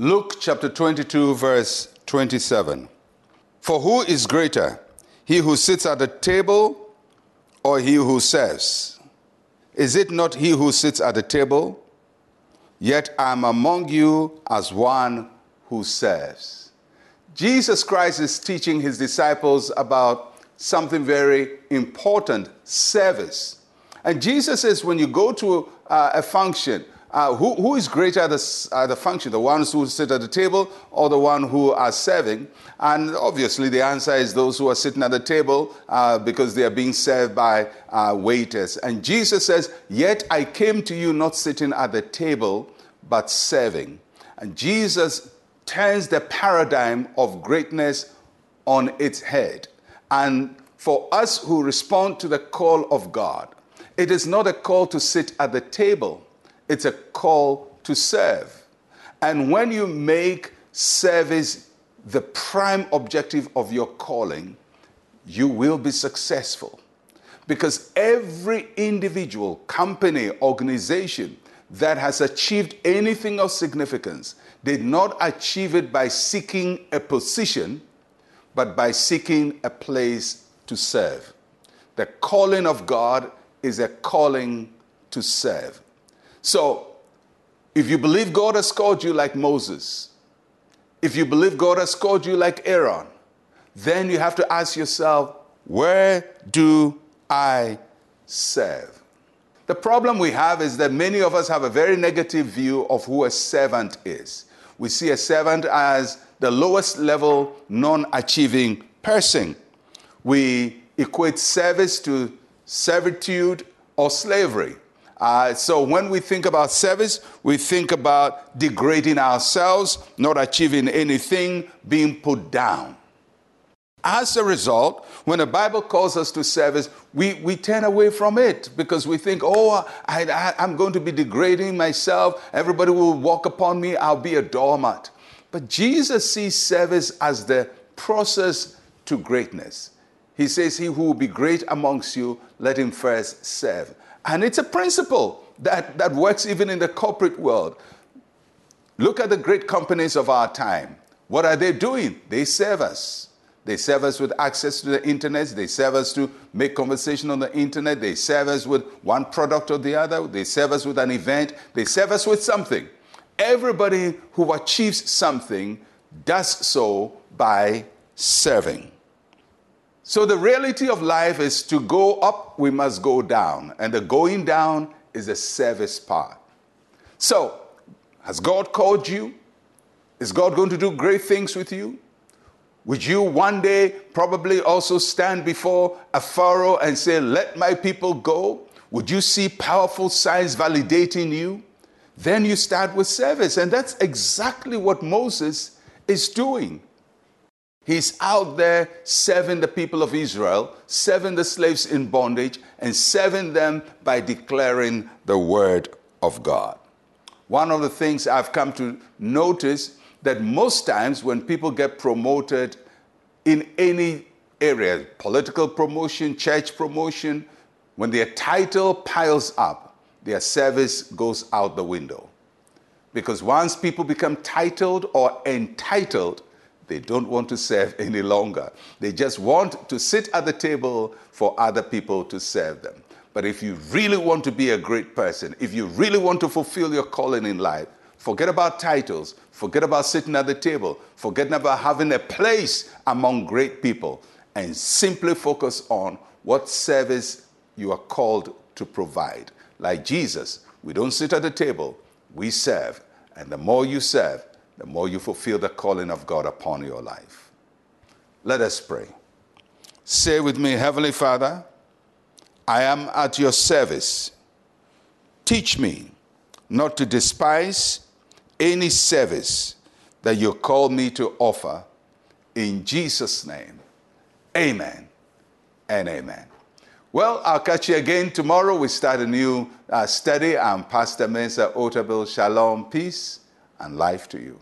Luke chapter 22, verse 27. For who is greater, he who sits at the table or he who serves? Is it not he who sits at the table? Yet I am among you as one who serves. Jesus Christ is teaching his disciples about something very important service. And Jesus says, when you go to uh, a function, uh, who, who is greater at the, uh, the function, the ones who sit at the table or the one who are serving? And obviously, the answer is those who are sitting at the table uh, because they are being served by uh, waiters. And Jesus says, Yet I came to you not sitting at the table, but serving. And Jesus turns the paradigm of greatness on its head. And for us who respond to the call of God, it is not a call to sit at the table it's a call to serve. And when you make service the prime objective of your calling, you will be successful. Because every individual, company, organization that has achieved anything of significance did not achieve it by seeking a position, but by seeking a place to serve. The calling of God is a calling to serve. So, if you believe God has called you like Moses, if you believe God has called you like Aaron, then you have to ask yourself, where do I serve? The problem we have is that many of us have a very negative view of who a servant is. We see a servant as the lowest level, non achieving person. We equate service to servitude or slavery. Uh, so when we think about service, we think about degrading ourselves, not achieving anything, being put down. As a result, when the Bible calls us to service, we, we turn away from it because we think, oh, I, I, I'm going to be degrading myself. Everybody will walk upon me. I'll be a doormat. But Jesus sees service as the process to greatness. He says, He who will be great amongst you, let him first serve. And it's a principle that, that works even in the corporate world. Look at the great companies of our time. What are they doing? They serve us. They serve us with access to the internet. They serve us to make conversation on the internet. They serve us with one product or the other. They serve us with an event. They serve us with something. Everybody who achieves something does so by serving. So the reality of life is to go up, we must go down. And the going down is a service part. So, has God called you? Is God going to do great things with you? Would you one day probably also stand before a Pharaoh and say, Let my people go? Would you see powerful signs validating you? Then you start with service. And that's exactly what Moses is doing. He's out there serving the people of Israel, serving the slaves in bondage, and serving them by declaring the word of God. One of the things I've come to notice that most times when people get promoted in any area, political promotion, church promotion, when their title piles up, their service goes out the window. Because once people become titled or entitled, they don't want to serve any longer. They just want to sit at the table for other people to serve them. But if you really want to be a great person, if you really want to fulfill your calling in life, forget about titles, forget about sitting at the table, forget about having a place among great people, and simply focus on what service you are called to provide. Like Jesus, we don't sit at the table, we serve. And the more you serve, the more you fulfill the calling of God upon your life. Let us pray. Say with me, Heavenly Father, I am at your service. Teach me not to despise any service that you call me to offer. In Jesus' name, amen and amen. Well, I'll catch you again tomorrow. We start a new uh, study. I'm Pastor Mensa Otabil. Shalom, peace, and life to you.